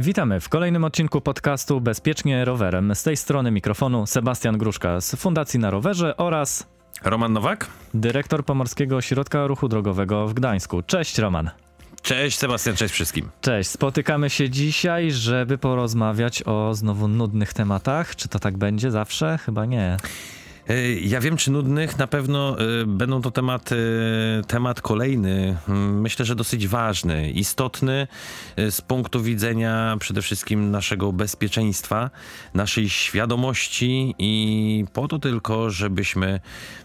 Witamy w kolejnym odcinku podcastu Bezpiecznie rowerem. Z tej strony mikrofonu Sebastian Gruszka z Fundacji na Rowerze oraz Roman Nowak. dyrektor Pomorskiego Ośrodka Ruchu Drogowego w Gdańsku. Cześć Roman. Cześć Sebastian, cześć wszystkim. Cześć, spotykamy się dzisiaj, żeby porozmawiać o znowu nudnych tematach. Czy to tak będzie zawsze? Chyba nie. E, Ja wiem, czy nudnych, na pewno e, będą to tematy, temat kolejny, myślę, że dosyć ważny, istotny e, z punktu widzenia przede wszystkim naszego bezpieczeństwa, naszej świadomości i po to tylko, żebyśmy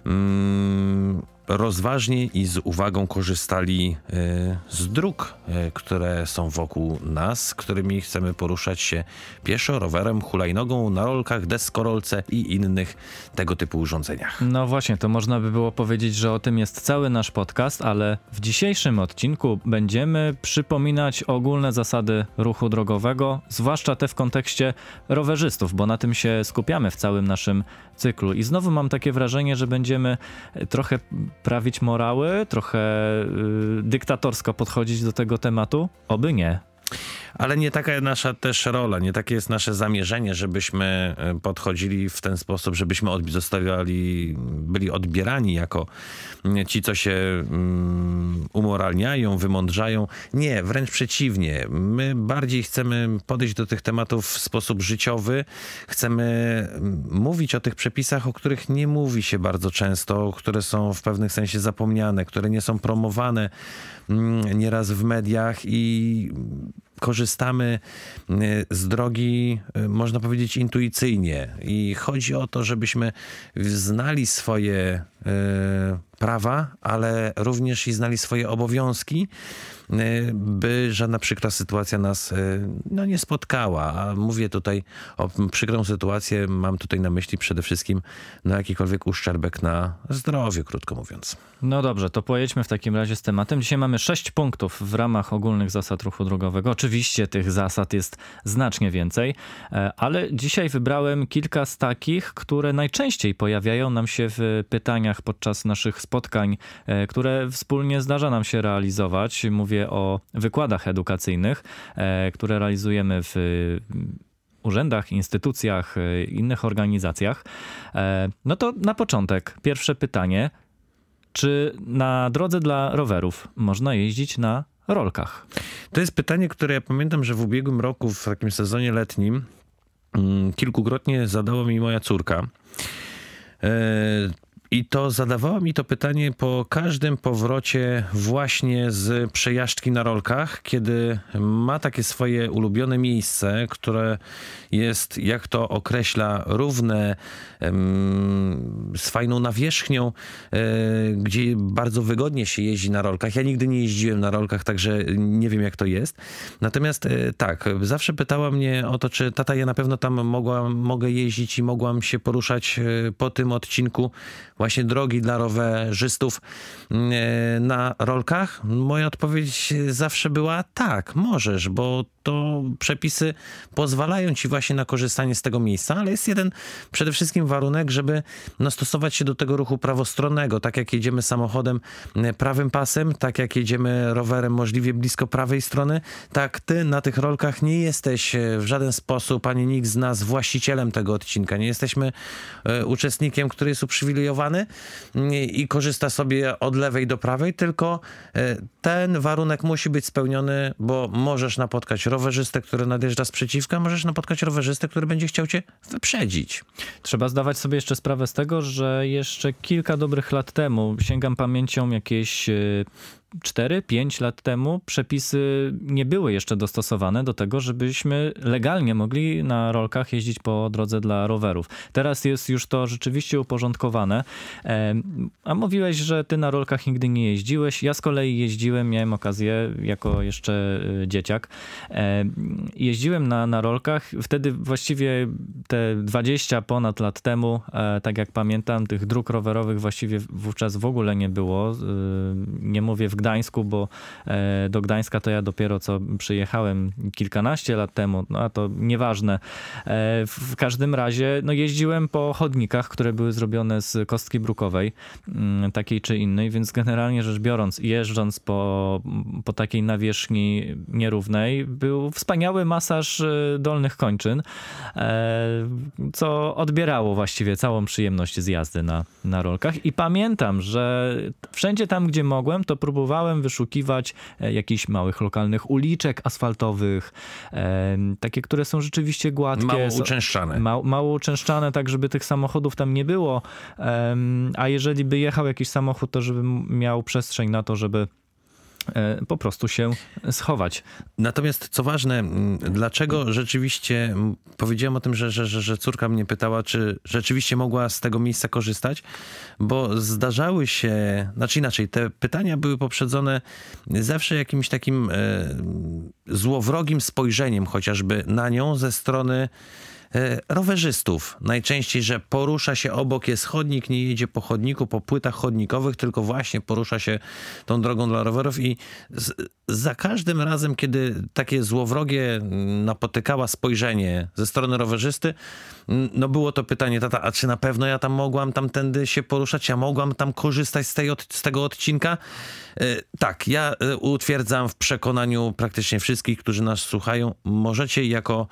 mm, rozważnie i z uwagą korzystali e, z dróg, e, które są wokół nas, którymi chcemy poruszać się pieszo, rowerem, hulajnogą, na rolkach, deskorolce i innych tego typu urządzeniach. No właśnie, to można by było powiedzieć, że o tym jest cały nasz podcast, ale w dzisiejszym odcinku będziemy przypominać ogólne zasady ruchu drogowego, zwłaszcza te w kontekście rowerzystów, bo na tym się skupiamy w całym naszym cyklu. I znowu mam takie wrażenie, że będziemy trochę prawić morały, trochę y, dyktatorsko podchodzić do tego tematu. Oby nie. Ale nie taka nasza też rola, nie takie jest nasze zamierzenie, żebyśmy e, podchodzili w ten sposób, żebyśmy zostawiali, byli odbierani jako mm, ci, co się mm, umoralniają, wymądrzają. Nie, wręcz przeciwnie. My bardziej chcemy podejść do tych tematów w sposób życiowy. Chcemy mm, mówić o tych przepisach, o których nie mówi się bardzo często, które są w pewnym sensie zapomniane, które nie są promowane nieraz w mediach i korzystamy y, z drogi, y, można powiedzieć, intuicyjnie. I chodzi o to, żebyśmy znali swoje y, prawa, ale również i znali swoje obowiązki, by żadna przykra sytuacja nas y, no, nie spotkała. A mówię tutaj o przykrą sytuację, mam tutaj na myśli przede wszystkim no, jakikolwiek uszczerbek na zdrowiu, krótko mówiąc. No dobrze, to pojedźmy w takim razie z tematem. Dzisiaj mamy sześć punktów w ramach ogólnych zasad ruchu drogowego. Oczywiście tych zasad jest znacznie więcej, e, ale dzisiaj wybrałem kilka z takich, które najczęściej pojawiają nam się w pytaniach podczas naszych spotkań, e, które wspólnie zdarza nam się realizować. Mówię o wykładach edukacyjnych, e, które realizujemy w urzędach, instytucjach, e, innych organizacjach. E, No to na początek pierwsze pytanie. Czy na drodze dla rowerów można jeździć na rolkach? To jest pytanie, które ja pamiętam, że w ubiegłym roku, w takim sezonie letnim, mm, kilkukrotnie zadała mi moja córka. I to zadawała mi to pytanie po każdym powrocie właśnie z przejażdżki na rolkach, kiedy ma takie swoje ulubione miejsce, które jest, jak to określa, równe, z fajną nawierzchnią, e, gdzie bardzo wygodnie się jeździ na rolkach. Ja nigdy nie jeździłem na rolkach, także nie wiem jak to jest. Natomiast e, tak, zawsze pytała mnie o to, czy tata, ja na pewno tam mogłam, mogę jeździć i mogłam się poruszać e, po tym odcinku właśnie drogi dla rowerzystów e, na rolkach. Moja odpowiedź zawsze była tak, możesz, bo to przepisy pozwalają ci właśnie na korzystanie z tego miejsca, ale jest jeden przede wszystkim warunek, żeby stosować się do tego ruchu prawostronnego, tak jak jedziemy samochodem e, prawym pasem, tak jak jedziemy rowerem możliwie blisko prawej strony, tak ty na tych rolkach nie jesteś e, w żaden sposób, ani nikt z nas właścicielem tego odcinka. Nie jesteśmy uczestnikiem, który jest uprzywilejowany i korzysta sobie od lewej do prawej, tylko e, ten warunek musi być spełniony, bo możesz napotkać rowerzystę, który nadjeżdża sprzeciwka, możesz napotkać rowerzystę, który będzie chciał cię wyprzedzić. Trzeba zdawać sobie jeszcze sprawę z tego, że jeszcze kilka dobrych lat temu, sięgam pamięcią jakieś e, 4-5 lat temu, przepisy nie były jeszcze dostosowane do tego, żebyśmy legalnie mogli na rolkach jeździć po drodze dla rowerów. Teraz jest już to rzeczywiście uporządkowane. A mówiłeś, że ty na rolkach nigdy nie jeździłeś. Ja z kolei jeździłem, miałem okazję jako jeszcze e, dzieciak. Jeździłem na, na rolkach. Wtedy właściwie te 20 ponad lat temu, e, tak jak pamiętam, tych dróg rowerowych właściwie wówczas w ogóle nie było. E, Nie mówię w Gdańsku, bo e, do Gdańska to ja dopiero co przyjechałem kilkanaście lat temu, no a to nieważne. E, w każdym razie no jeździłem po chodnikach, które były zrobione z kostki brukowej, mm, takiej czy innej, więc generalnie rzecz biorąc, jeżdżąc po, po takiej nawierzchni nierównej, był wspaniały masaż e, dolnych kończyn, co odbierało właściwie całą przyjemność z jazdy na, na rolkach. I pamiętam, że wszędzie tam, gdzie mogłem, to próbowałem wyszukiwać e, jakichś małych lokalnych uliczek asfaltowych, takie, które są rzeczywiście gładkie. Mało uczęszczane. Ma, mało uczęszczane, tak żeby tych samochodów tam nie było. A jeżeli by jechał jakiś samochód, to żeby miał przestrzeń na to, żeby E, po prostu się schować. Natomiast co ważne, dlaczego rzeczywiście powiedziałem o tym, że, że, że córka mnie pytała, czy rzeczywiście mogła z tego miejsca korzystać, bo zdarzały się, znaczy inaczej, te pytania były poprzedzone zawsze jakimś takim e, złowrogim spojrzeniem chociażby na nią ze strony E, rowerzystów. Najczęściej, że porusza się obok, jest chodnik, nie jedzie po chodniku, po płytach chodnikowych, tylko właśnie porusza się tą drogą dla rowerów i z, za każdym razem, kiedy takie złowrogie napotykała spojrzenie ze strony rowerzysty, no było to pytanie, tata, a czy na pewno ja tam mogłam tamtędy się poruszać, ja mogłam tam korzystać z, tej, z tego odcinka? E, tak, ja e, utwierdzam w przekonaniu praktycznie wszystkich, którzy nas słuchają, możecie jako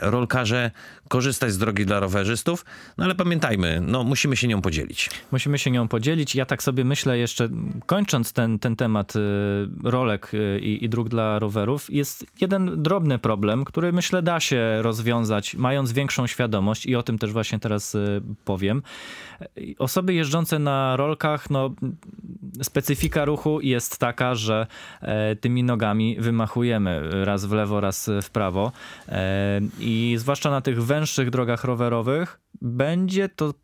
rolkarze korzystać z drogi dla rowerzystów, no ale pamiętajmy, no musimy się nią podzielić. Musimy się nią podzielić. Ja tak sobie myślę jeszcze, kończąc ten, ten temat rolek i, i dróg dla rowerów, jest jeden drobny problem, który myślę da się rozwiązać, mając większą świadomość i o tym też właśnie teraz y, powiem. Osoby jeżdżące na rolkach, no specyfika ruchu jest taka, że e, tymi nogami wymachujemy raz w lewo, raz w prawo e, i zwłaszcza na tych węższych drogach rowerowych będzie to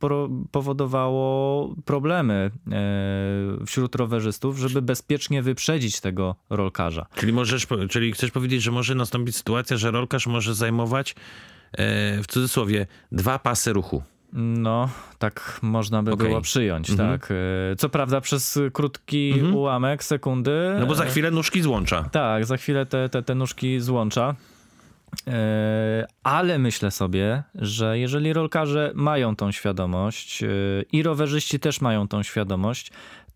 powodowało problemy e, wśród rowerzystów, żeby bezpiecznie wyprzedzić tego rolkarza. Czyli, możesz, czyli chcesz powiedzieć, że może nastąpić sytuacja, że rolkarz może zajmować w cudzysłowie dwa pasy ruchu. No, tak można by okay. było przyjąć, mm -hmm. tak. E, co prawda przez krótki mm -hmm. ułamek sekundy. No bo za chwilę nóżki złącza. Tak, za chwilę te, te, te nóżki złącza. E, ale myślę sobie, że jeżeli rolkarze mają tą świadomość e, i rowerzyści też mają tą świadomość,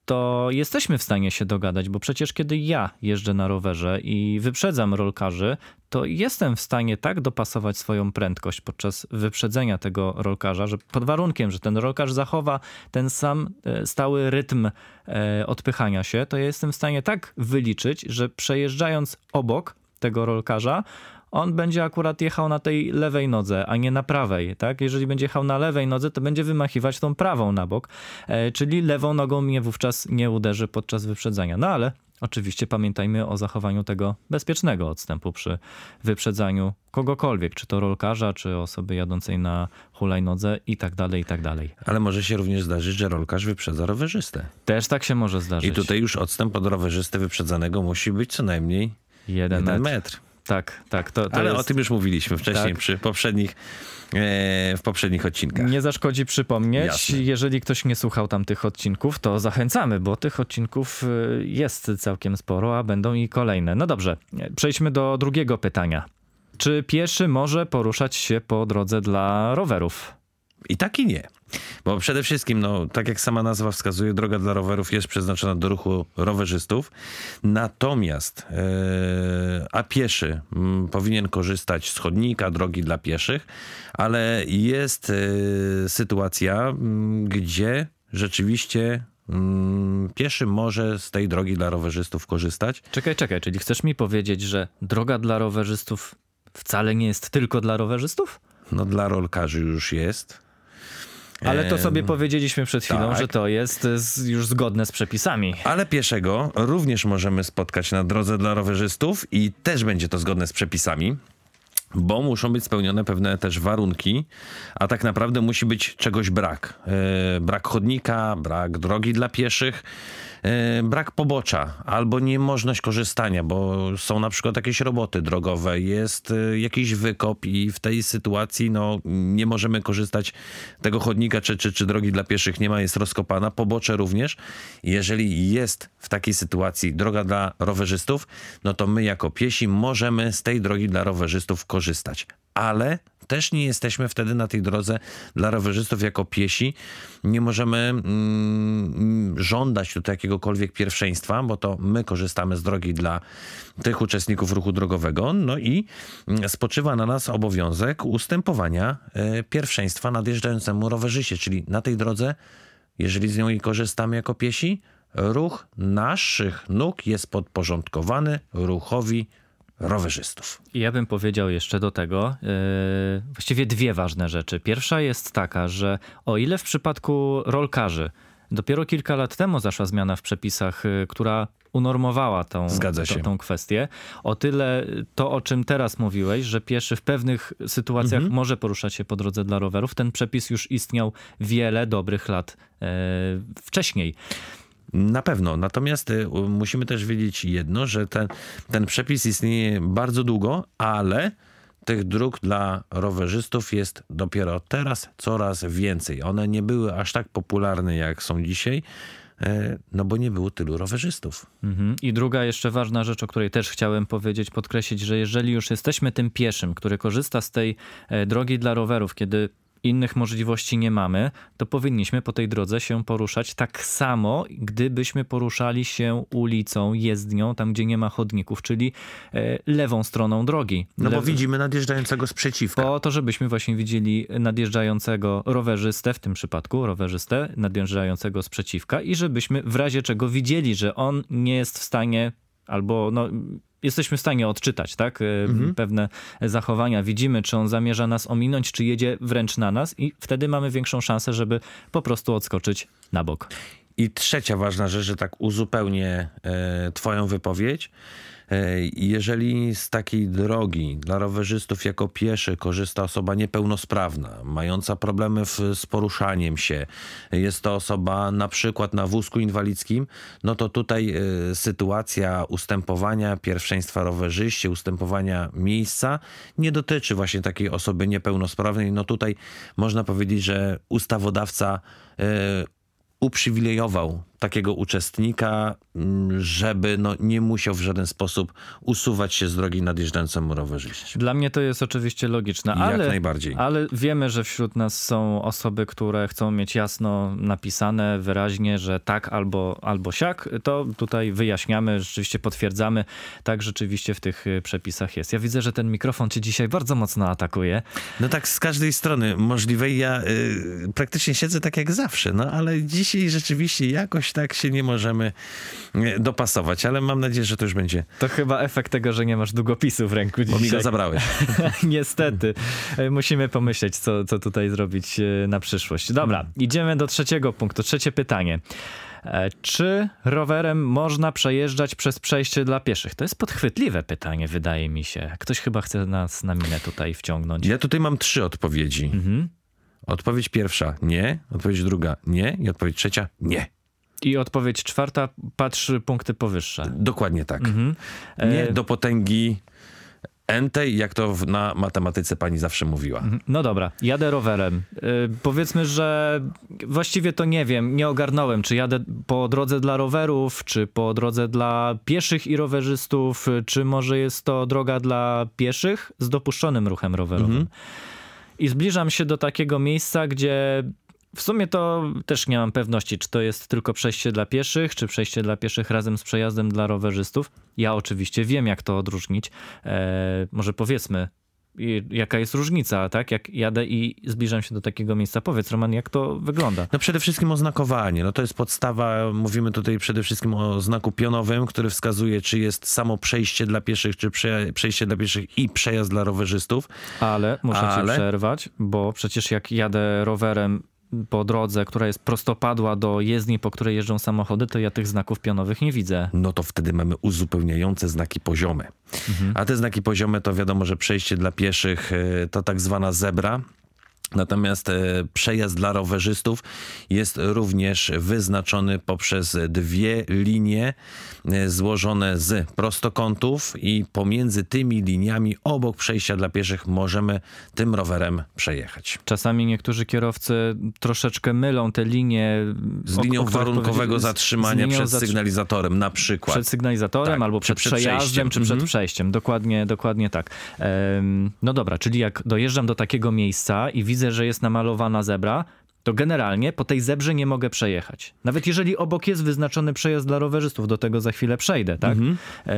to jesteśmy w stanie się dogadać, bo przecież kiedy ja jeżdżę na rowerze i wyprzedzam rolkarzy, to jestem w stanie tak dopasować swoją prędkość podczas wyprzedzenia tego rolkarza, że pod warunkiem, że ten rolkarz zachowa ten sam e, stały rytm e, odpychania się, to ja jestem w stanie tak wyliczyć, że przejeżdżając obok tego rolkarza, on będzie akurat jechał na tej lewej nodze, a nie na prawej, tak? Jeżeli będzie jechał na lewej nodze, to będzie wymachiwać tą prawą na bok, e, czyli lewą nogą mnie wówczas nie uderzy podczas wyprzedzania. No ale Oczywiście pamiętajmy o zachowaniu tego bezpiecznego odstępu przy wyprzedzaniu kogokolwiek, czy to rolkarza, czy osoby jadącej na hulajnodze i tak dalej, i tak dalej. Ale może się również zdarzyć, że rolkarz wyprzedza rowerzystę. Też tak się może zdarzyć. I tutaj już odstęp od rowerzysty wyprzedzanego musi być co najmniej jeden, jeden metr. metr. Tak, tak. To, to Ale jest... o tym już mówiliśmy wcześniej tak. przy poprzednich, e, w poprzednich odcinkach. Nie zaszkodzi przypomnieć. Jasne. Jeżeli ktoś nie słuchał tamtych odcinków, to zachęcamy, bo tych odcinków e, jest całkiem sporo, a będą i kolejne. No dobrze, przejdźmy do drugiego pytania. Czy pieszy może poruszać się po drodze dla rowerów? I tak i nie. Bo przede wszystkim, no, tak jak sama nazwa wskazuje, droga dla rowerów jest przeznaczona do ruchu rowerzystów. Natomiast, yy, a pieszy mm, powinien korzystać z chodnika, drogi dla pieszych, ale jest yy, sytuacja, mm, gdzie rzeczywiście mm, pieszy może z tej drogi dla rowerzystów korzystać. Czekaj, czekaj, czyli chcesz mi powiedzieć, że droga dla rowerzystów wcale nie jest tylko dla rowerzystów? No dla rolkarzy już jest. Ale to sobie powiedzieliśmy przed chwilą, tak. że to jest już zgodne z przepisami. Ale pieszego również możemy spotkać na drodze dla rowerzystów i też będzie to zgodne z przepisami bo muszą być spełnione pewne też warunki, a tak naprawdę musi być czegoś brak. E, brak chodnika, brak drogi dla pieszych. E, brak pobocza albo niemożność korzystania, bo są na przykład jakieś roboty drogowe, jest e, jakiś wykop i w tej sytuacji no, nie możemy korzystać tego chodnika czy, czy, czy drogi dla pieszych nie ma, jest rozkopana, pobocze również. Jeżeli jest w takiej sytuacji droga dla rowerzystów, no to my jako piesi możemy z tej drogi dla rowerzystów korzystać. Ale też nie jesteśmy wtedy na tej drodze dla rowerzystów jako piesi. Nie możemy mm, żądać tutaj jakiegokolwiek pierwszeństwa, bo to my korzystamy z drogi dla tych uczestników ruchu drogowego. No i mm, spoczywa na nas obowiązek ustępowania e, pierwszeństwa nadjeżdżającemu rowerzyście, czyli na tej drodze, jeżeli z nią korzystamy jako piesi, ruch naszych nóg jest podporządkowany ruchowi rowerzystów. I ja bym powiedział jeszcze do tego yy, właściwie dwie ważne rzeczy. Pierwsza jest taka, że o ile w przypadku rolkarzy dopiero kilka lat temu zaszła zmiana w przepisach, yy, która unormowała tą, tą, tą, kwestię. O tyle to, o czym teraz mówiłeś, że pieszy w pewnych sytuacjach mhm. może poruszać się po drodze dla rowerów, ten przepis już istniał wiele dobrych lat yy, wcześniej. Na pewno. Natomiast y, musimy też wiedzieć jedno, że ten, ten przepis istnieje bardzo długo, ale tych dróg dla rowerzystów jest dopiero teraz coraz więcej. One nie były aż tak popularne, jak są dzisiaj. E, no bo nie było tylu rowerzystów. Mhm. I druga jeszcze ważna rzecz, o której też chciałem powiedzieć, podkreślić, że jeżeli już jesteśmy tym pieszym, który korzysta z tej e, drogi dla rowerów, kiedy innych możliwości nie mamy, to powinniśmy po tej drodze się poruszać tak samo, gdybyśmy poruszali się ulicą, jezdnią, tam gdzie nie ma chodników, czyli e, lewą stroną drogi. No bo widzimy nadjeżdżającego sprzeciwka. Po to, żebyśmy właśnie widzieli nadjeżdżającego rowerzystę, w tym przypadku rowerzystę, nadjeżdżającego sprzeciwka i żebyśmy w razie czego widzieli, że on nie jest w stanie albo no, jesteśmy w stanie odczytać tak? E, mhm. pewne zachowania. Widzimy, czy on zamierza nas ominąć, czy jedzie wręcz na nas i wtedy mamy większą szansę, żeby po prostu odskoczyć na bok. I trzecia ważna rzecz, że tak uzupełnię e, twoją wypowiedź. E, jeżeli z takiej drogi dla rowerzystów jako pieszy korzysta osoba niepełnosprawna, mająca problemy w, z poruszaniem się, jest to osoba na przykład na wózku inwalidzkim, no to tutaj y, sytuacja ustępowania pierwszeństwa rowerzyście, ustępowania miejsca nie dotyczy właśnie takiej osoby niepełnosprawnej. No tutaj można powiedzieć, że ustawodawca y, uprzywilejował takiego uczestnika, mm, żeby no, nie musiał w żaden sposób usuwać się z drogi nadjeżdżającemu rowerzyście. Dla mnie to jest oczywiście logiczne, ale, Jak najbardziej. ale wiemy, że wśród nas są osoby, które chcą mieć jasno napisane wyraźnie, że tak albo, albo siak. To tutaj wyjaśniamy, rzeczywiście potwierdzamy. Tak rzeczywiście w tych y, przepisach jest. Ja widzę, że ten mikrofon cię dzisiaj bardzo mocno atakuje. No tak z każdej strony możliwej. Ja y, praktycznie siedzę tak jak zawsze, no ale dzisiaj rzeczywiście jakoś tak się nie możemy e, dopasować, ale mam nadzieję, że to już będzie. To chyba efekt tego, że nie masz długopisu w ręku dzisiaj. Bo mi go zabrałeś. Niestety. E, musimy pomyśleć, co, co tutaj zrobić e, na przyszłość. Dobra, idziemy do trzeciego punktu. Trzecie pytanie. Czy rowerem można przejeżdżać przez przejście dla pieszych? To jest podchwytliwe pytanie, wydaje mi się. Ktoś chyba chce nas na minę tutaj wciągnąć. Ja tutaj mam trzy odpowiedzi. Mhm. Odpowiedź pierwsza nie, odpowiedź druga nie i odpowiedź trzecia nie. I odpowiedź czwarta, patrz punkty powyższe. Dokładnie tak. Mhm. Nie e, do potęgi entej, jak to na matematyce pani zawsze mówiła. Mhm. No dobra, jadę rowerem. Yy, powiedzmy, że właściwie to nie wiem, nie ogarnąłem, czy jadę po drodze dla rowerów, czy po drodze dla pieszych i rowerzystów, czy może jest to droga dla pieszych z dopuszczonym ruchem rowerowym. Mhm. I zbliżam się do takiego miejsca, gdzie w sumie to też nie mam pewności, czy to jest tylko przejście dla pieszych, czy przejście dla pieszych razem z przejazdem dla rowerzystów. Ja oczywiście wiem, jak to odróżnić. Eee, może powiedzmy, jaka jest różnica, tak? Jak jadę i zbliżam się do takiego miejsca. Powiedz, Roman, jak to wygląda? No przede wszystkim oznakowanie. No to jest podstawa, mówimy tutaj przede wszystkim o znaku pionowym, który wskazuje, czy jest samo przejście dla pieszych, czy przejście dla pieszych i przejazd dla rowerzystów. Ale muszę Ale... cię przerwać, bo przecież jak jadę rowerem po drodze, która jest prostopadła do jezdni, po której jeżdżą samochody, to ja tych znaków pionowych nie widzę. No to wtedy mamy uzupełniające znaki poziome. Mhm. A te znaki poziome to wiadomo, że przejście dla pieszych e, to tak zwana zebra, Natomiast e, przejazd dla rowerzystów jest również wyznaczony poprzez dwie linie e, złożone z prostokątów i pomiędzy tymi liniami obok przejścia dla pieszych możemy tym rowerem przejechać. Czasami niektórzy kierowcy troszeczkę mylą te linie z linią o, o warunkowego zatrzymania przed sygnalizatorem na przykład. Przed sygnalizatorem tak, albo przed, przed przejazdem przejściem. czy przed mhm. przejściem. Dokładnie, dokładnie tak. No dobra, czyli jak dojeżdżam do takiego miejsca i widzę, że jest namalowana zebra, to generalnie po tej zebrze nie mogę przejechać. Nawet jeżeli obok jest wyznaczony przejazd dla rowerzystów, do tego za chwilę przejdę, tak? Mhm. E,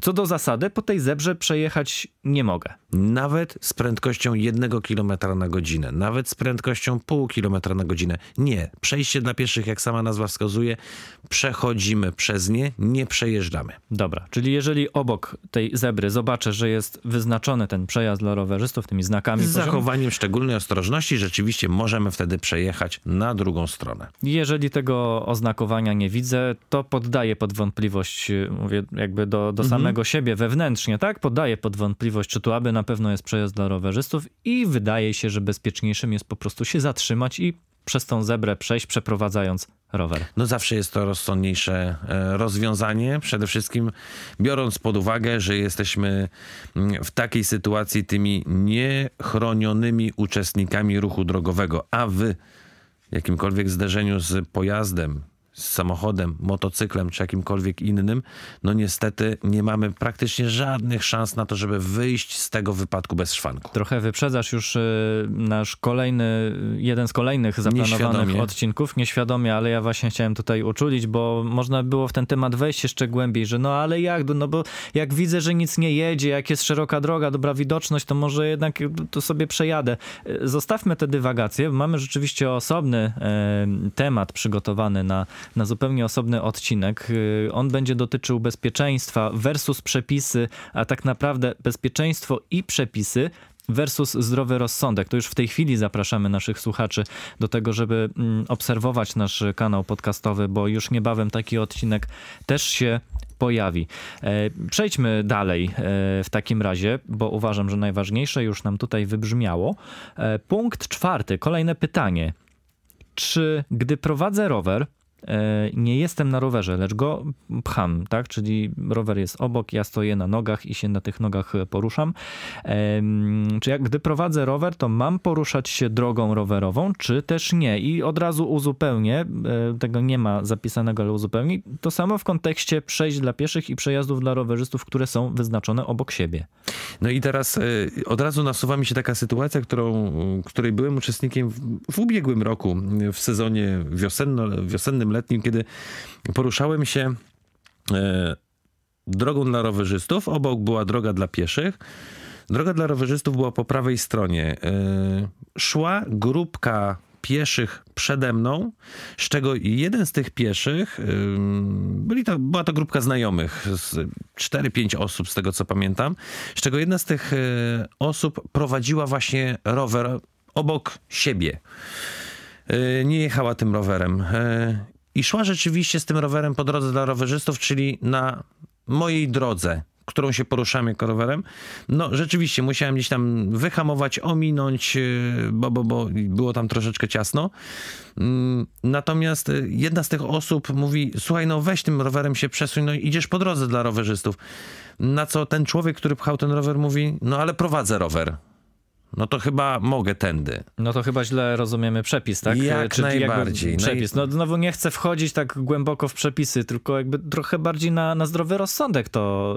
co do zasady, po tej zebrze przejechać nie mogę. Nawet z prędkością 1 km na godzinę, nawet z prędkością pół kilometra na godzinę. Nie. Przejście dla pieszych, jak sama nazwa wskazuje, przechodzimy przez nie, nie przejeżdżamy. Dobra, czyli jeżeli obok tej zebry zobaczę, że jest wyznaczony ten przejazd dla rowerzystów tymi znakami. Z zachowaniem szczególnej ostrożności rzeczywiście możemy wtedy przejechać przejechać na drugą stronę. Jeżeli tego oznakowania nie widzę, to poddaję pod wątpliwość, mówię jakby do, do mhm. samego siebie wewnętrznie, tak? Poddaję pod wątpliwość, czy tu aby na pewno jest przejazd dla rowerzystów i wydaje się, że bezpieczniejszym jest po prostu się zatrzymać i przez tą zebrę przejść, przeprowadzając rower. No zawsze jest to rozsądniejsze e, rozwiązanie, przede wszystkim biorąc pod uwagę, że jesteśmy mm, w takiej sytuacji tymi niechronionymi uczestnikami ruchu drogowego, a w jakimkolwiek zderzeniu z pojazdem, z samochodem, motocyklem czy jakimkolwiek innym, no niestety nie mamy praktycznie żadnych szans na to, żeby wyjść z tego wypadku bez szwanku. Trochę wyprzedzasz już y, nasz kolejny, jeden z kolejnych zaplanowanych nieświadomie. odcinków, nieświadomie, ale ja właśnie chciałem tutaj uczulić, bo można było w ten temat wejść jeszcze głębiej, że no ale jak, no bo jak widzę, że nic nie jedzie, jak jest szeroka droga, dobra widoczność, to może jednak to sobie przejadę. Y, zostawmy te dywagacje, mamy rzeczywiście osobny e, temat przygotowany na na zupełnie osobny odcinek. Y, on będzie dotyczył bezpieczeństwa versus przepisy, a tak naprawdę bezpieczeństwo i przepisy versus zdrowy rozsądek. To już w tej chwili zapraszamy naszych słuchaczy do tego, żeby mm, obserwować nasz kanał podcastowy, bo już niebawem taki odcinek też się pojawi. E, przejdźmy dalej e, w takim razie, bo uważam, że najważniejsze już nam tutaj wybrzmiało. E, punkt czwarty, kolejne pytanie. Czy gdy prowadzę rower, nie jestem na rowerze, lecz go pcham, tak? Czyli rower jest obok, ja stoję na nogach i się na tych nogach poruszam. Czy jak gdy prowadzę rower, to mam poruszać się drogą rowerową, czy też nie? I od razu uzupełnię, e, tego nie ma zapisanego, ale uzupełnię. To samo w kontekście przejść dla pieszych i przejazdów dla rowerzystów, które są wyznaczone obok siebie. No i teraz e, od razu nasuwa mi się taka sytuacja, którą, której byłem uczestnikiem w, w ubiegłym roku, w sezonie wiosenno, wiosennym, letnim, kiedy poruszałem się e, drogą dla rowerzystów. Obok była droga dla pieszych. Droga dla rowerzystów była po prawej stronie. E, szła grupka pieszych przede mną, z czego jeden z tych pieszych, byli to, była to grupka znajomych, 4-5 osób z tego co pamiętam, z czego jedna z tych e, osób prowadziła właśnie rower obok siebie. Nie jechała tym rowerem. I szła rzeczywiście z tym rowerem po drodze dla rowerzystów, czyli na mojej drodze, którą się poruszam jako rowerem. No rzeczywiście musiałem gdzieś tam wyhamować, ominąć, y, bo, bo, bo było tam troszeczkę ciasno. Mm, natomiast y, jedna z tych osób mówi, słuchaj, no weź tym rowerem się przesuń, no idziesz po drodze dla rowerzystów. Na co ten człowiek, który pchał ten rower mówi, no ale prowadzę rower no to chyba mogę tędy. No to chyba źle rozumiemy przepis, tak? Jak Czy najbardziej. Przepis. No znowu nie chcę wchodzić tak głęboko w przepisy, tylko jakby trochę bardziej na, na zdrowy rozsądek to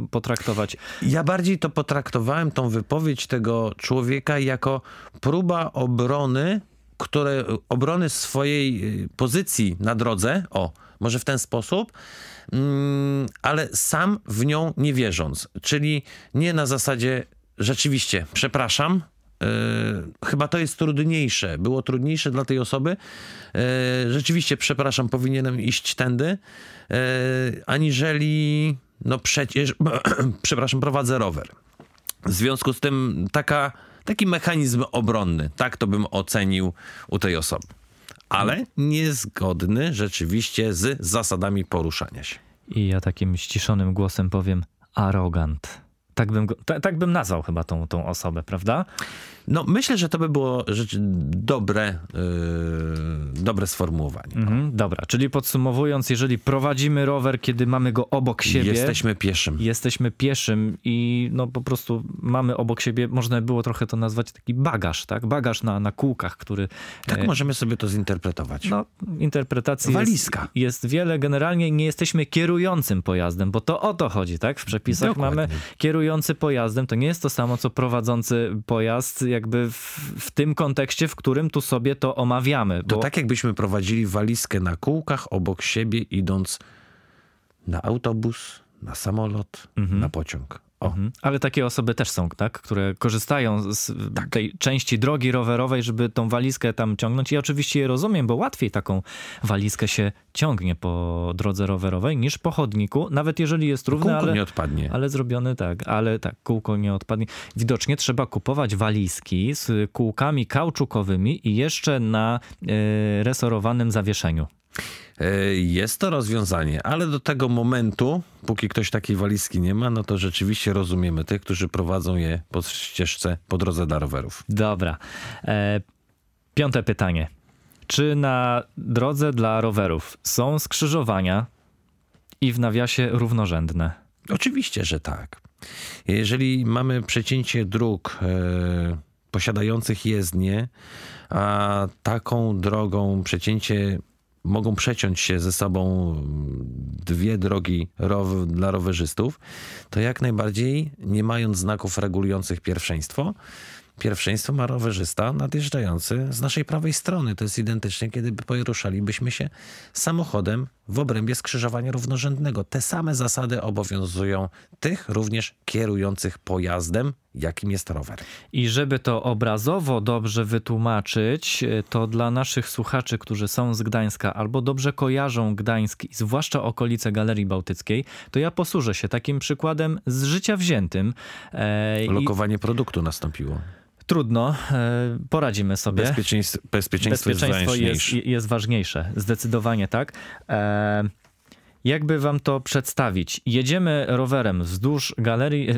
yy, potraktować. Ja bardziej to potraktowałem, tą wypowiedź tego człowieka jako próba obrony, które, obrony swojej y, pozycji na drodze, o, może w ten sposób, mm, ale sam w nią nie wierząc. Czyli nie na zasadzie rzeczywiście, przepraszam, Yy, chyba to jest trudniejsze. Było trudniejsze dla tej osoby. Yy, rzeczywiście, przepraszam, powinienem iść tędy, yy, aniżeli, no przecież, przepraszam, prowadzę rower. W związku z tym taka, taki mechanizm obronny, tak to bym ocenił u tej osoby. Ale niezgodny rzeczywiście z zasadami poruszania się. I ja takim ściszonym głosem powiem arogant. Tak bym, go, ta, tak bym nazwał chyba tą, tą osobę, prawda? No, myślę, że to by było rzecz dobre, yy, dobre sformułowanie. Mhm, dobra, czyli podsumowując, jeżeli prowadzimy rower, kiedy mamy go obok siebie. Jesteśmy pieszym. Jesteśmy pieszym i no po prostu mamy obok siebie, można by było trochę to nazwać taki bagaż, tak? Bagaż na, na kółkach, który. Tak e, możemy sobie to zinterpretować. No, interpretacji Walizka. Jest, jest wiele. Generalnie nie jesteśmy kierującym pojazdem, bo to o to chodzi, tak? W przepisach Dokładnie. mamy kierujący pojazdem. To nie jest to samo, co prowadzący pojazd, jakby w, w tym kontekście, w którym tu sobie to omawiamy. To Bo tak jakbyśmy prowadzili walizkę na kółkach obok siebie, idąc na autobus, na samolot, na pociąg. O, Mhm. Ale takie osoby też są, tak? Które korzystają z tej części drogi rowerowej, żeby tą walizkę tam ciągnąć. I oczywiście je rozumiem, bo łatwiej taką walizkę się ciągnie po drodze rowerowej niż po chodniku, nawet jeżeli jest równy, kółko ale, nie odpadnie. ale zrobiony tak, ale tak, kółko nie odpadnie. Widocznie trzeba kupować walizki z kółkami kauczukowymi i jeszcze na e, resorowanym zawieszeniu. E, Jest to rozwiązanie, ale do tego momentu, póki ktoś takiej walizki nie ma, no to rzeczywiście rozumiemy tych, którzy prowadzą je po ścieżce po drodze dla rowerów. Dobra. E, piąte pytanie. Czy na drodze dla rowerów są skrzyżowania i w nawiasie równorzędne? Oczywiście, że tak. Jeżeli mamy przecięcie dróg e, posiadających jezdnie, a taką drogą przecięcie mogą przeciąć się ze sobą dwie drogi row, dla rowerzystów, to jak najbardziej, nie mając znaków regulujących pierwszeństwo, pierwszeństwo ma rowerzysta nadjeżdżający z naszej prawej strony. To jest identycznie, kiedy poruszalibyśmy się samochodem w obrębie skrzyżowania równorzędnego. Te same zasady obowiązują tych również kierujących pojazdem, jakim jest rower. I żeby to obrazowo dobrze wytłumaczyć, to dla naszych słuchaczy, którzy są z Gdańska albo dobrze kojarzą Gdańsk, i zwłaszcza okolice Galerii Bałtyckiej, to ja posłużę się takim przykładem z życia wziętym. E, i Lokowanie produktu nastąpiło. Trudno, e, poradzimy sobie. Bezpieczeństwo, bezpieczeństwo, bezpieczeństwo jest jest, ważniejsze. jest ważniejsze, zdecydowanie tak. E, jakby wam to przedstawić? Jedziemy rowerem wzdłuż galerii. e,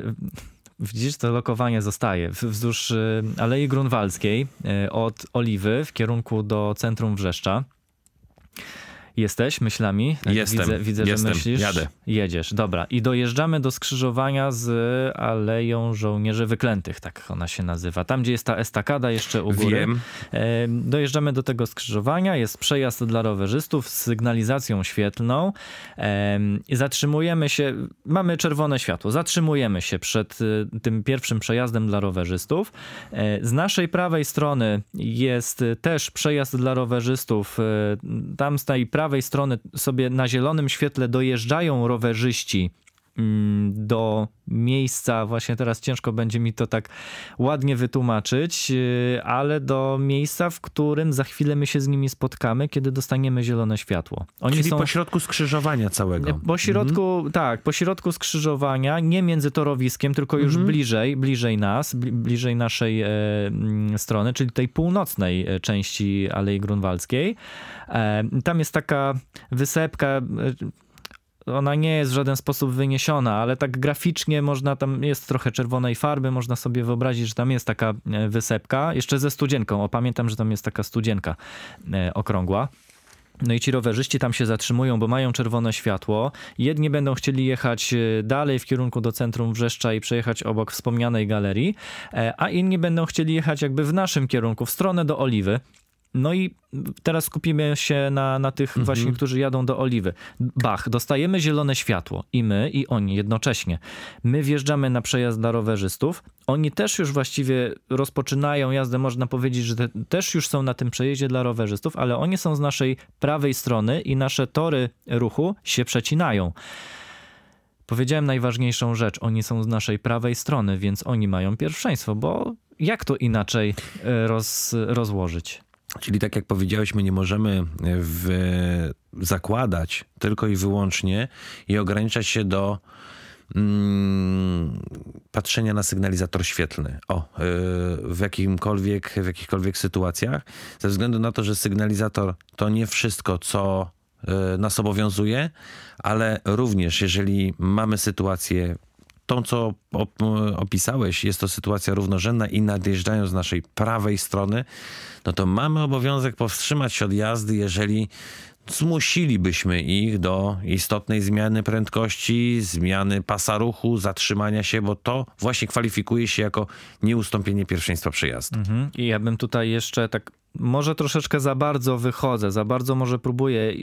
Widzisz, to lokowanie zostaje. Wzdłuż e, Alei Grunwaldzkiej od Oliwy w kierunku do centrum Wrzeszcza. Jesteś myślami? Tak, Jestem, Widzę, widzę jestem, że myślisz. jadę. Jedziesz, dobra. I dojeżdżamy do skrzyżowania z Aleją Żołnierzy Wyklętych, tak ona się nazywa. Tam, gdzie jest ta estakada jeszcze u góry. Wiem. Dojeżdżamy do tego skrzyżowania, jest przejazd dla rowerzystów z sygnalizacją świetlną zatrzymujemy się, mamy czerwone światło, zatrzymujemy się przed e, tym pierwszym przejazdem dla rowerzystów. E, Z naszej prawej strony jest też przejazd dla rowerzystów. E, Tam z tej prawej strony sobie na zielonym świetle dojeżdżają rowerzyści do miejsca, właśnie teraz ciężko będzie mi to tak ładnie wytłumaczyć, yy, ale do miejsca, w którym za chwilę my się z nimi spotkamy, kiedy dostaniemy zielone światło. Oni Czyli są po środku skrzyżowania całego. po środku, tak, po środku skrzyżowania, nie między torowiskiem, tylko już bliżej, bliżej nas, bli, bliżej naszej e, mm, strony, czyli tej północnej e, części Alei Grunwaldzkiej. E, tam jest taka wysepka, e, ona nie jest w żaden sposób wyniesiona, ale tak graficznie można, tam jest trochę czerwonej farby, można sobie wyobrazić, że tam jest taka e, wysepka, jeszcze ze studzienką, o pamiętam, że tam jest taka studzienka e, okrągła. No i ci rowerzyści tam się zatrzymują, bo mają czerwone światło. Jedni będą chcieli jechać e, dalej w kierunku do centrum Wrzeszcza i przejechać obok wspomnianej galerii, a inni będą chcieli jechać jakby w naszym kierunku, w stronę do Oliwy. No i teraz skupimy się na, na tych właśnie, którzy jadą do Oliwy. Bach, dostajemy zielone światło i my, i oni jednocześnie. My wjeżdżamy na przejazd dla rowerzystów. Oni też już właściwie rozpoczynają jazdę, można powiedzieć, że te, też już są na tym przejeździe dla rowerzystów, ale oni są z naszej prawej strony i nasze tory ruchu się przecinają. Powiedziałem najważniejszą rzecz. Oni są z naszej prawej strony, więc oni mają pierwszeństwo, bo jak to inaczej e, roz, rozłożyć? Czyli tak jak powiedziałeś, my nie możemy w, zakładać tylko i wyłącznie i ograniczać się do mm, patrzenia na sygnalizator świetlny. O, y, w jakimkolwiek, w jakichkolwiek sytuacjach, ze względu na to, że sygnalizator to nie wszystko, co y, nas obowiązuje, ale również jeżeli mamy sytuację tą, co opisałeś, jest to sytuacja równorzędna i nadjeżdżają z naszej prawej strony, no to mamy obowiązek powstrzymać się od jazdy, jeżeli zmusilibyśmy ich do istotnej zmiany prędkości, zmiany pasa ruchu, zatrzymania się, bo to właśnie kwalifikuje się jako nieustąpienie pierwszeństwa przejazdu. Mhm. I ja bym tutaj jeszcze tak może troszeczkę za bardzo wychodzę, za bardzo może próbuję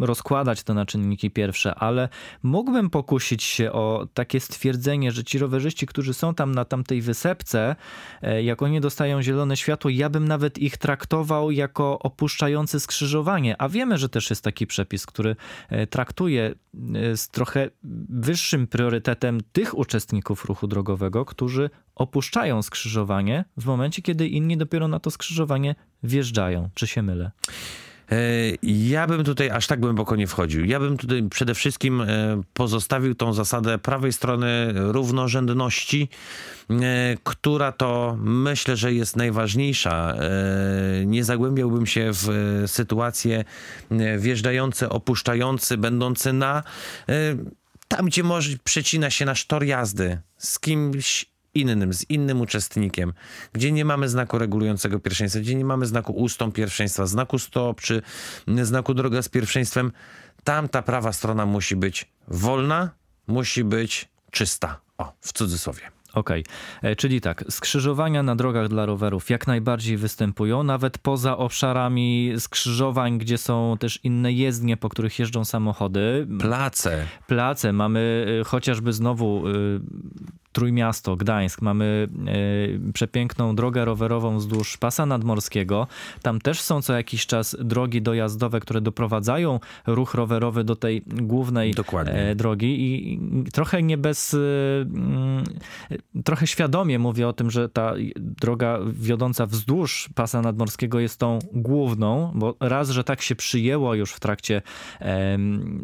rozkładać te na czynniki pierwsze, ale mógłbym pokusić się o takie stwierdzenie, że ci rowerzyści, którzy są tam na tamtej wysepce, e, jak oni dostają zielone światło, ja bym nawet ich traktował jako opuszczający skrzyżowanie, a wiemy, że też jest taki przepis, który e, traktuje e, z trochę wyższym priorytetem tych uczestników ruchu drogowego, którzy opuszczają skrzyżowanie w momencie, kiedy inni dopiero na to skrzyżowanie wjeżdżają. Czy się mylę? E, ja bym tutaj aż tak głęboko nie wchodził. Ja bym tutaj przede wszystkim e, pozostawił tą zasadę prawej strony równorzędności, e, która to myślę, że jest najważniejsza. Nie zagłębiałbym się w sytuacje wjeżdżające, opuszczające, będące na tam, gdzie może przecina się nasz tor jazdy z kimś innym, z innym uczestnikiem, gdzie nie mamy znaku regulującego pierwszeństwa, gdzie nie mamy znaku ustąp pierwszeństwa, znaku stop czy znaku droga z pierwszeństwem, tam ta prawa strona musi być wolna, musi być czysta. O, w cudzysłowie. Okej, okay. E, czyli tak, skrzyżowania na drogach dla rowerów jak najbardziej występują, nawet poza obszarami skrzyżowań, gdzie są też inne jezdnie, po których jeżdżą samochody. Place. Place. Mamy e, chociażby znowu e, Trójmiasto, Gdańsk, mamy e, przepiękną drogę rowerową wzdłuż pasa nadmorskiego. Tam też są co jakiś czas drogi dojazdowe, które doprowadzają ruch rowerowy do tej głównej. E, drogi i trochę nie bez, mm, trochę świadomie mówię o tym, że ta droga wiodąca wzdłuż pasa nadmorskiego jest tą główną, bo raz, że tak się przyjęło już w trakcie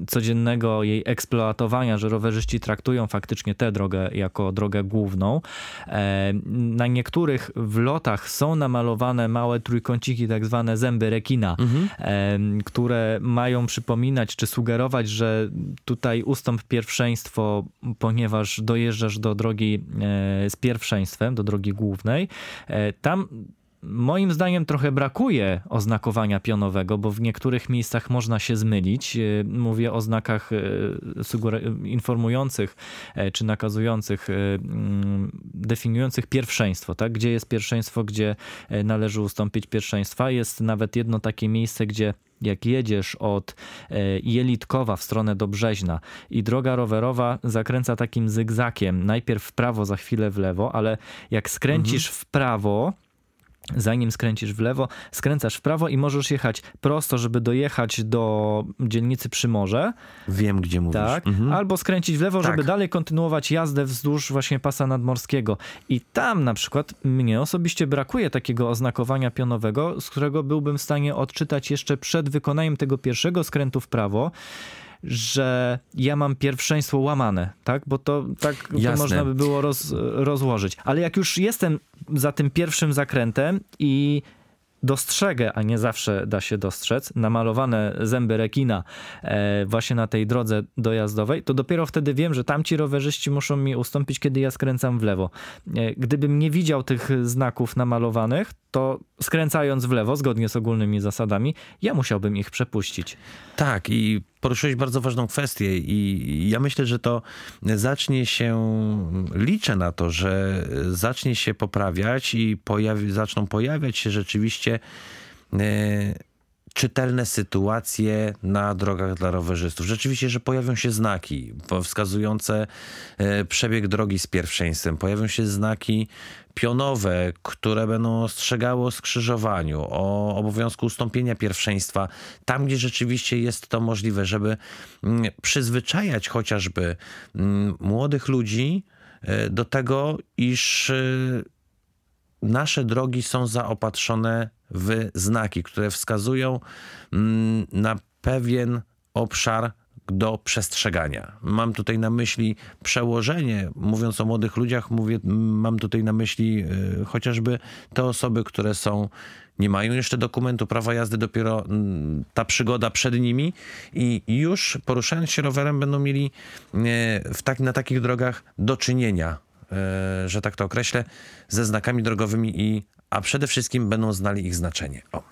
codziennego jej eksploatowania, że rowerzyści traktują faktycznie tę drogę jako drogę główną. E, na niektórych wlotach są namalowane małe trójkąciki, tak zwane zęby rekina, mhm. E, które mają przypominać czy sugerować, że tutaj ustąp pierwszeństwo, ponieważ dojeżdżasz do drogi e, z pierwszeństwem, do drogi głównej. Tam Moim zdaniem trochę brakuje oznakowania pionowego, bo w niektórych miejscach można się zmylić. E, mówię o znakach e, informujących e, czy nakazujących, mm, definiujących pierwszeństwo, tak? Gdzie jest pierwszeństwo, gdzie należy ustąpić pierwszeństwa. Jest nawet jedno takie miejsce, gdzie jak jedziesz od Jelitkowa w stronę do Brzeźna i droga rowerowa zakręca takim zygzakiem, najpierw w prawo, za chwilę w lewo, ale jak skręcisz mhm. w prawo, Zanim skręcisz w lewo, skręcasz w prawo i możesz jechać prosto, żeby dojechać do dzielnicy Przymorze. Wiem, gdzie mówisz. Tak. Mhm. Albo skręcić w lewo, tak. żeby dalej kontynuować jazdę wzdłuż właśnie pasa nadmorskiego. I tam na przykład mnie osobiście brakuje takiego oznakowania pionowego, z którego byłbym w stanie odczytać jeszcze przed wykonaniem tego pierwszego skrętu w prawo, że ja mam pierwszeństwo łamane, tak? Bo to tak to można by było roz, rozłożyć. Ale jak już jestem za tym pierwszym zakrętem i dostrzegę, a nie zawsze da się dostrzec, namalowane zęby rekina e, właśnie na tej drodze dojazdowej, to dopiero wtedy wiem, że tamci rowerzyści muszą mi ustąpić, kiedy ja skręcam w lewo. E, gdybym nie widział tych znaków namalowanych, to skręcając w lewo, zgodnie z ogólnymi zasadami, ja musiałbym ich przepuścić. Tak, i poruszyłeś bardzo ważną kwestię, i ja myślę, że to zacznie się, liczę na to, że zacznie się poprawiać i pojawi, zaczną pojawiać się rzeczywiście. Czytelne sytuacje na drogach dla rowerzystów. Rzeczywiście, że pojawią się znaki wskazujące e, przebieg drogi z pierwszeństwem, pojawią się znaki pionowe, które będą ostrzegały o skrzyżowaniu, o obowiązku ustąpienia pierwszeństwa, tam gdzie rzeczywiście jest to możliwe, żeby mm, przyzwyczajać chociażby mm, młodych ludzi e, do tego, iż e, nasze drogi są zaopatrzone w znaki, które wskazują mm, na pewien obszar do przestrzegania. Mam tutaj na myśli przełożenie, mówiąc o młodych ludziach, mówię, mam tutaj na myśli y, chociażby te osoby, które są nie mają jeszcze dokumentu prawa jazdy, dopiero mm, ta przygoda przed nimi i już poruszając się rowerem będą mieli e, w tak, na takich drogach do czynienia, e, że tak to określę, ze znakami drogowymi i a przede wszystkim będą znali ich znaczenie. O.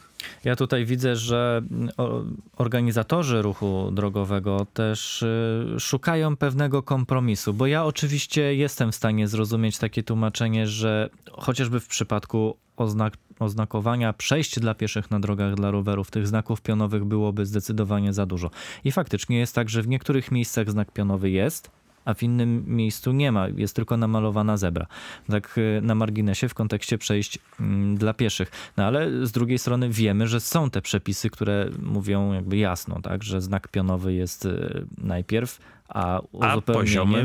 Ja tutaj widzę, że organizatorzy ruchu drogowego też y, szukają pewnego kompromisu, bo ja oczywiście jestem w stanie zrozumieć takie tłumaczenie, że chociażby w przypadku oznak oznakowania przejść dla pieszych na drogach dla rowerów, tych znaków pionowych byłoby zdecydowanie za dużo. I faktycznie jest tak, że w niektórych miejscach znak pionowy jest, a w innym miejscu nie ma, jest tylko namalowana zebra. Tak y, na marginesie w kontekście przejść mm, dla pieszych. No ale z drugiej strony wiemy, że są te przepisy, które mówią jakby jasno, tak, że znak pionowy jest y, najpierw, a. A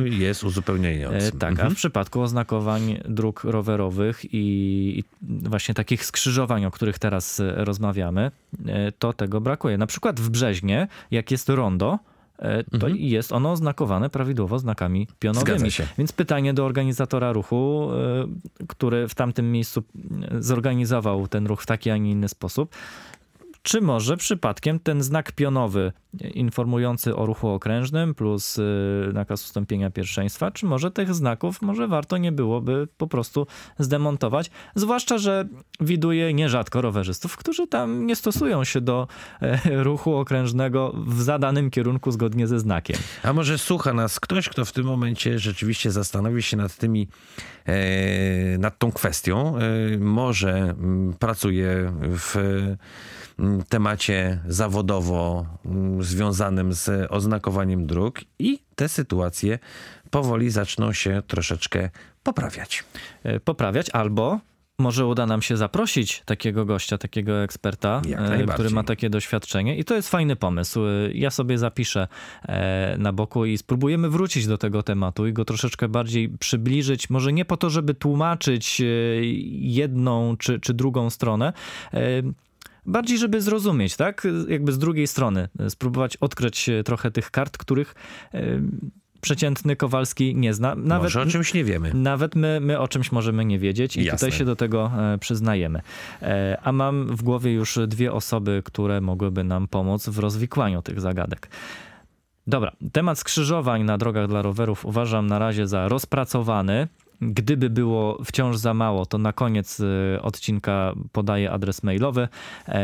jest uzupełnienie. E, tak, mhm. a w przypadku oznakowań dróg rowerowych i właśnie takich skrzyżowań, o których teraz e, rozmawiamy, to tego brakuje. Na przykład w Brzeźnie, jak jest rondo, to mhm. jest ono oznakowane prawidłowo znakami pionowymi. Więc pytanie do organizatora ruchu, który w tamtym miejscu zorganizował ten ruch w taki, a nie inny sposób, czy może przypadkiem ten znak pionowy informujący o ruchu okrężnym plus y, nakaz ustąpienia pierwszeństwa, czy może tych znaków może warto nie byłoby po prostu zdemontować, zwłaszcza, że widuję nierzadko rowerzystów, którzy tam nie stosują się do e, ruchu okrężnego w zadanym kierunku zgodnie ze znakiem. A może słucha nas ktoś, kto w tym momencie rzeczywiście zastanowi się nad tymi, e, nad tą kwestią, e, może mm, pracuje w temacie zawodowo związanym z oznakowaniem dróg i te sytuacje powoli zaczną się troszeczkę poprawiać. E, poprawiać albo może uda nam się zaprosić takiego gościa, takiego eksperta, e, który ma takie doświadczenie i to jest fajny pomysł. E, ja sobie zapiszę na boku i spróbujemy wrócić do tego tematu i go troszeczkę bardziej przybliżyć. Może nie po to, żeby tłumaczyć jedną czy, czy drugą stronę, bardziej, żeby zrozumieć, tak? Jakby z drugiej strony e, spróbować odkryć e, trochę tych kart, których e, przeciętny Kowalski nie zna. Nawet, Może o czymś nie wiemy. Nawet my, my o czymś możemy nie wiedzieć i Jasne. tutaj się do tego przyznajemy. A mam w głowie już dwie osoby, które mogłyby nam pomóc w rozwikłaniu tych zagadek. Dobra, temat skrzyżowań na drogach dla rowerów uważam na razie za rozpracowany. Gdyby było wciąż za mało, to na koniec y, odcinka podaję adres mailowy. E,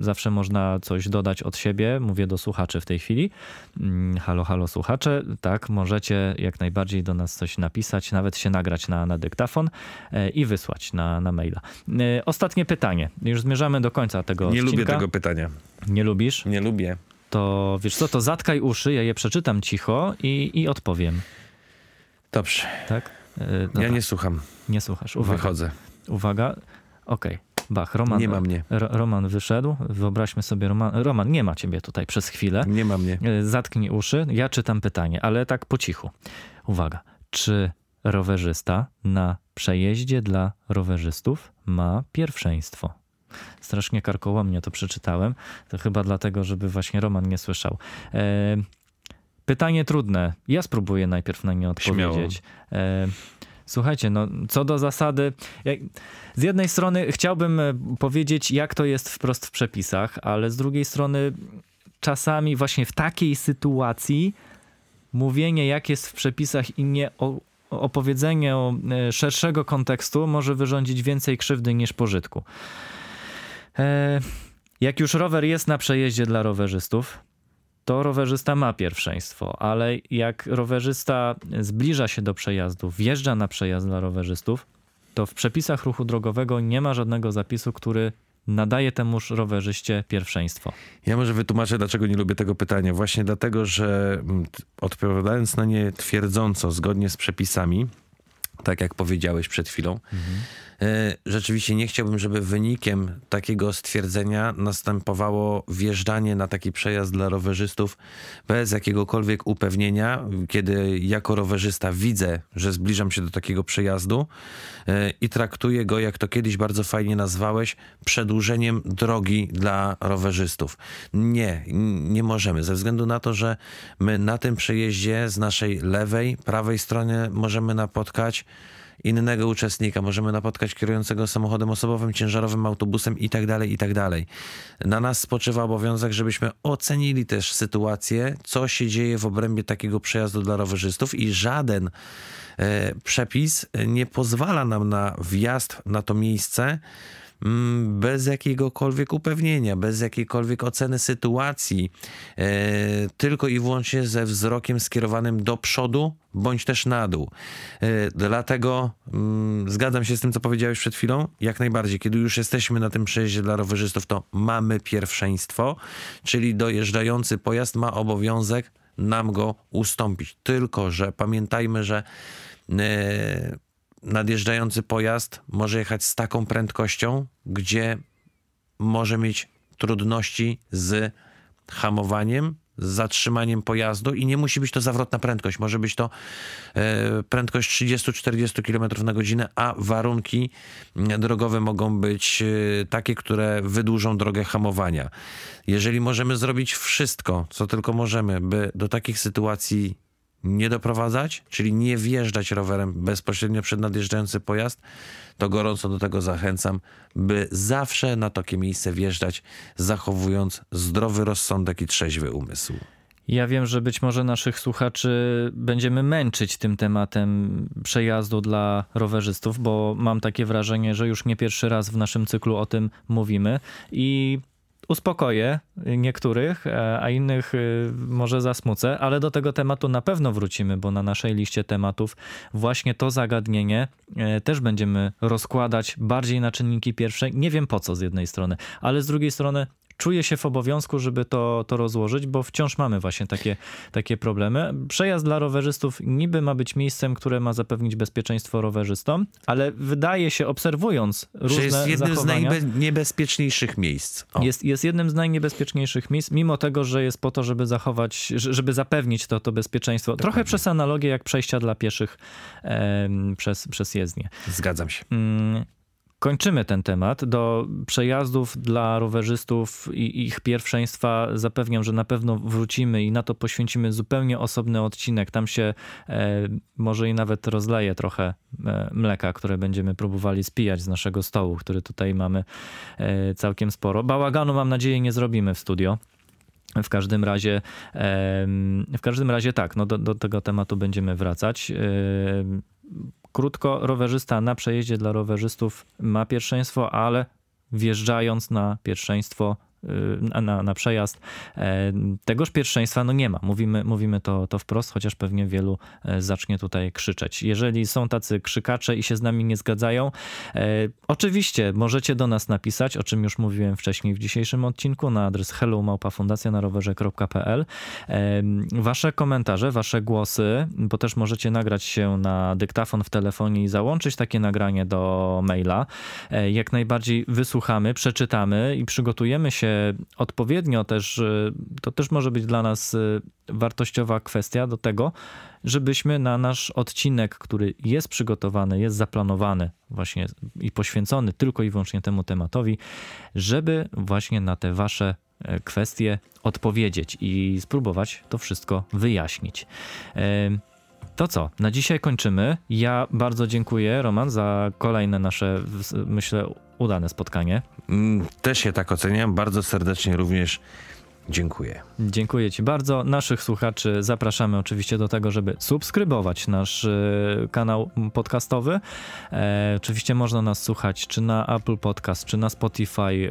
zawsze można coś dodać od siebie. Mówię do słuchaczy w tej chwili. Mm, halo, halo słuchacze. Tak, możecie jak najbardziej do nas coś napisać, nawet się nagrać na, na dyktafon e, i wysłać na, na maila. E, ostatnie pytanie. Już zmierzamy do końca tego Nie odcinka. lubię tego pytania. Nie lubisz? Nie lubię. To wiesz co, to zatkaj uszy, ja je przeczytam cicho i, i odpowiem. Dobrze. Tak? Dobra. Ja nie słucham. Nie słuchasz. Uwaga. Wychodzę. Uwaga. Okej. Okay. Bach, Roman. Nie ma mnie. Roman wyszedł. Wyobraźmy sobie, Roman, Roman, nie ma ciebie tutaj przez chwilę. Nie ma mnie. E, zatknij uszy. Ja czytam pytanie, ale tak po cichu. Uwaga. Czy rowerzysta na przejeździe dla rowerzystów ma pierwszeństwo? Strasznie karkołomnie to przeczytałem. To chyba dlatego, żeby właśnie Roman nie słyszał. E, Pytanie trudne. Ja spróbuję najpierw na nie odpowiedzieć. E, słuchajcie, no co do zasady, z jednej strony chciałbym e, powiedzieć, jak to jest wprost w przepisach, ale z drugiej strony czasami właśnie w takiej sytuacji mówienie, jak jest w przepisach i nie opowiedzenie e, szerszego kontekstu może wyrządzić więcej krzywdy niż pożytku. Jak już rower jest na przejeździe dla rowerzystów, to rowerzysta ma pierwszeństwo, ale jak rowerzysta zbliża się do przejazdu, wjeżdża na przejazd dla rowerzystów, to w przepisach ruchu drogowego nie ma żadnego zapisu, który nadaje temuż rowerzyście pierwszeństwo. Ja może wytłumaczę, dlaczego nie lubię tego pytania. Właśnie dlatego, że mm, odpowiadając na nie twierdząco, zgodnie z przepisami, tak jak powiedziałeś przed chwilą. E, Rzeczywiście nie chciałbym, żeby wynikiem takiego stwierdzenia następowało wjeżdżanie na taki przejazd dla rowerzystów bez jakiegokolwiek upewnienia, kiedy jako rowerzysta widzę, że zbliżam się do takiego przejazdu e, i traktuję go, jak to kiedyś bardzo fajnie nazwałeś, przedłużeniem drogi dla rowerzystów. Nie, nie możemy, ze względu na to, że my na tym przejeździe z naszej lewej, prawej strony możemy napotkać innego uczestnika, możemy napotkać kierującego samochodem osobowym, ciężarowym, autobusem i tak dalej, i tak. Na nas spoczywa obowiązek, żebyśmy ocenili też sytuację, co się dzieje w obrębie takiego przejazdu dla rowerzystów i żaden e, przepis nie pozwala nam na wjazd na to miejsce bez jakiegokolwiek upewnienia, bez jakiejkolwiek oceny sytuacji, e, tylko i wyłącznie ze wzrokiem skierowanym do przodu bądź też na dół. E, dlatego mm, zgadzam się z tym, co powiedziałeś przed chwilą. Jak najbardziej, kiedy już jesteśmy na tym przejeździe dla rowerzystów, to mamy pierwszeństwo, czyli dojeżdżający pojazd ma obowiązek nam go ustąpić. Tylko, że pamiętajmy, że e, nadjeżdżający pojazd może jechać z taką prędkością, gdzie może mieć trudności z hamowaniem, z zatrzymaniem pojazdu i nie musi być to zawrotna prędkość. Może być to e, prędkość 30-40 km na godzinę, a warunki mm, drogowe mogą być e, takie, które wydłużą drogę hamowania. Jeżeli możemy zrobić wszystko, co tylko możemy, by do takich sytuacji nie doprowadzać, czyli nie wjeżdżać rowerem bezpośrednio przed nadjeżdżający pojazd, to gorąco do tego zachęcam, by zawsze na takie miejsce wjeżdżać, zachowując zdrowy rozsądek i trzeźwy umysł. Ja wiem, że być może naszych słuchaczy będziemy męczyć tym tematem przejazdu dla rowerzystów, bo mam takie wrażenie, że już nie pierwszy raz w naszym cyklu o tym mówimy i uspokoję niektórych, e, a innych e, może zasmucę, ale do tego tematu na pewno wrócimy, bo na naszej liście tematów właśnie to zagadnienie e, też będziemy rozkładać bardziej na czynniki pierwsze. Nie wiem po co z jednej strony, ale z drugiej strony czuję się w obowiązku, żeby to, to rozłożyć, bo wciąż mamy właśnie takie, takie problemy. Przejazd dla rowerzystów niby ma być miejscem, które ma zapewnić bezpieczeństwo rowerzystom, ale wydaje się, obserwując różne Że jest jednym z najniebezpieczniejszych miejsc. O. jest, jest jednym z najniebezpieczniejszych miejsc, mimo tego, że jest po to, żeby zachować, żeby zapewnić to, to bezpieczeństwo. Trochę przez analogię jak przejścia dla pieszych em, przez, przez jezdnię. Zgadzam się. Kończymy ten temat. Do przejazdów dla rowerzystów i ich pierwszeństwa zapewniam, że na pewno wrócimy i na to poświęcimy zupełnie osobny odcinek. Tam się e, może i nawet rozleje trochę e, mleka, które będziemy próbowali spijać z naszego stołu, który tutaj mamy e, całkiem sporo. Bałaganu mam nadzieję nie zrobimy w studio. W każdym razie, w każdym razie tak, no do, do tego tematu będziemy wracać. Krótko, rowerzysta na przejeździe dla rowerzystów ma pierwszeństwo, ale wjeżdżając na pierwszeństwo, na, na przejazd, e, tegoż pierwszeństwa no nie ma. Mówimy, mówimy to, to wprost, chociaż pewnie wielu e, zacznie tutaj krzyczeć. Jeżeli są tacy krzykacze i się z nami nie zgadzają, e, oczywiście możecie do nas napisać, o czym już mówiłem wcześniej w dzisiejszym odcinku, na adres hellomałpafundacja.pl Wasze komentarze, wasze głosy, bo też możecie nagrać się na dyktafon w telefonie i załączyć takie nagranie do maila. Jak najbardziej wysłuchamy, przeczytamy i przygotujemy się odpowiednio też. e, To też może być dla nas e, wartościowa kwestia do tego, żebyśmy na nasz odcinek, który jest przygotowany, jest zaplanowany właśnie i poświęcony tylko i wyłącznie temu tematowi, żeby właśnie na te wasze e, kwestie odpowiedzieć i spróbować to wszystko wyjaśnić. Em, To co, na dzisiaj kończymy. Ja bardzo dziękuję, Roman, za kolejne nasze, myślę, udane spotkanie. Mm, Też się tak oceniam. Bardzo serdecznie również dziękuję. Dziękuję Ci bardzo. Naszych słuchaczy zapraszamy oczywiście do tego, żeby subskrybować nasz e, kanał podcastowy. E, oczywiście można nas słuchać czy na Apple Podcast, czy na Spotify, e,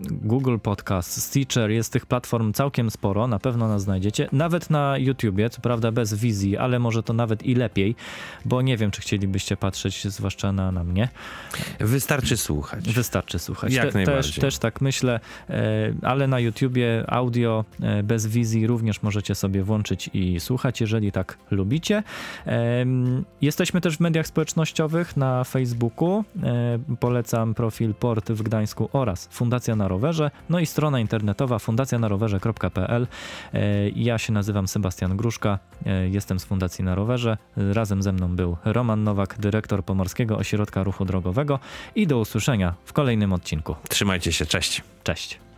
Google Podcast, Stitcher. Jest tych platform całkiem sporo, na pewno nas znajdziecie. Nawet na YouTubie, co prawda bez wizji, ale może to nawet i lepiej, bo nie wiem, czy chcielibyście patrzeć, zwłaszcza na, na mnie. Wystarczy słuchać. Wystarczy słuchać. Jak też, najbardziej. też tak myślę, e, ale na YouTubie audio audio e, bez wizji również możecie sobie włączyć i słuchać, jeżeli tak lubicie. Jesteśmy też w mediach społecznościowych na Facebooku. E, polecam profil Port w Gdańsku oraz Fundacja na Rowerze, no i strona internetowa fundacjanarowerze.pl. Ja się nazywam Sebastian Gruszka, jestem z Fundacji na Rowerze. Razem ze mną był Roman Nowak, dyrektor Pomorskiego Ośrodka Ruchu Drogowego i do usłyszenia w kolejnym odcinku. Trzymajcie się, cześć. Cześć.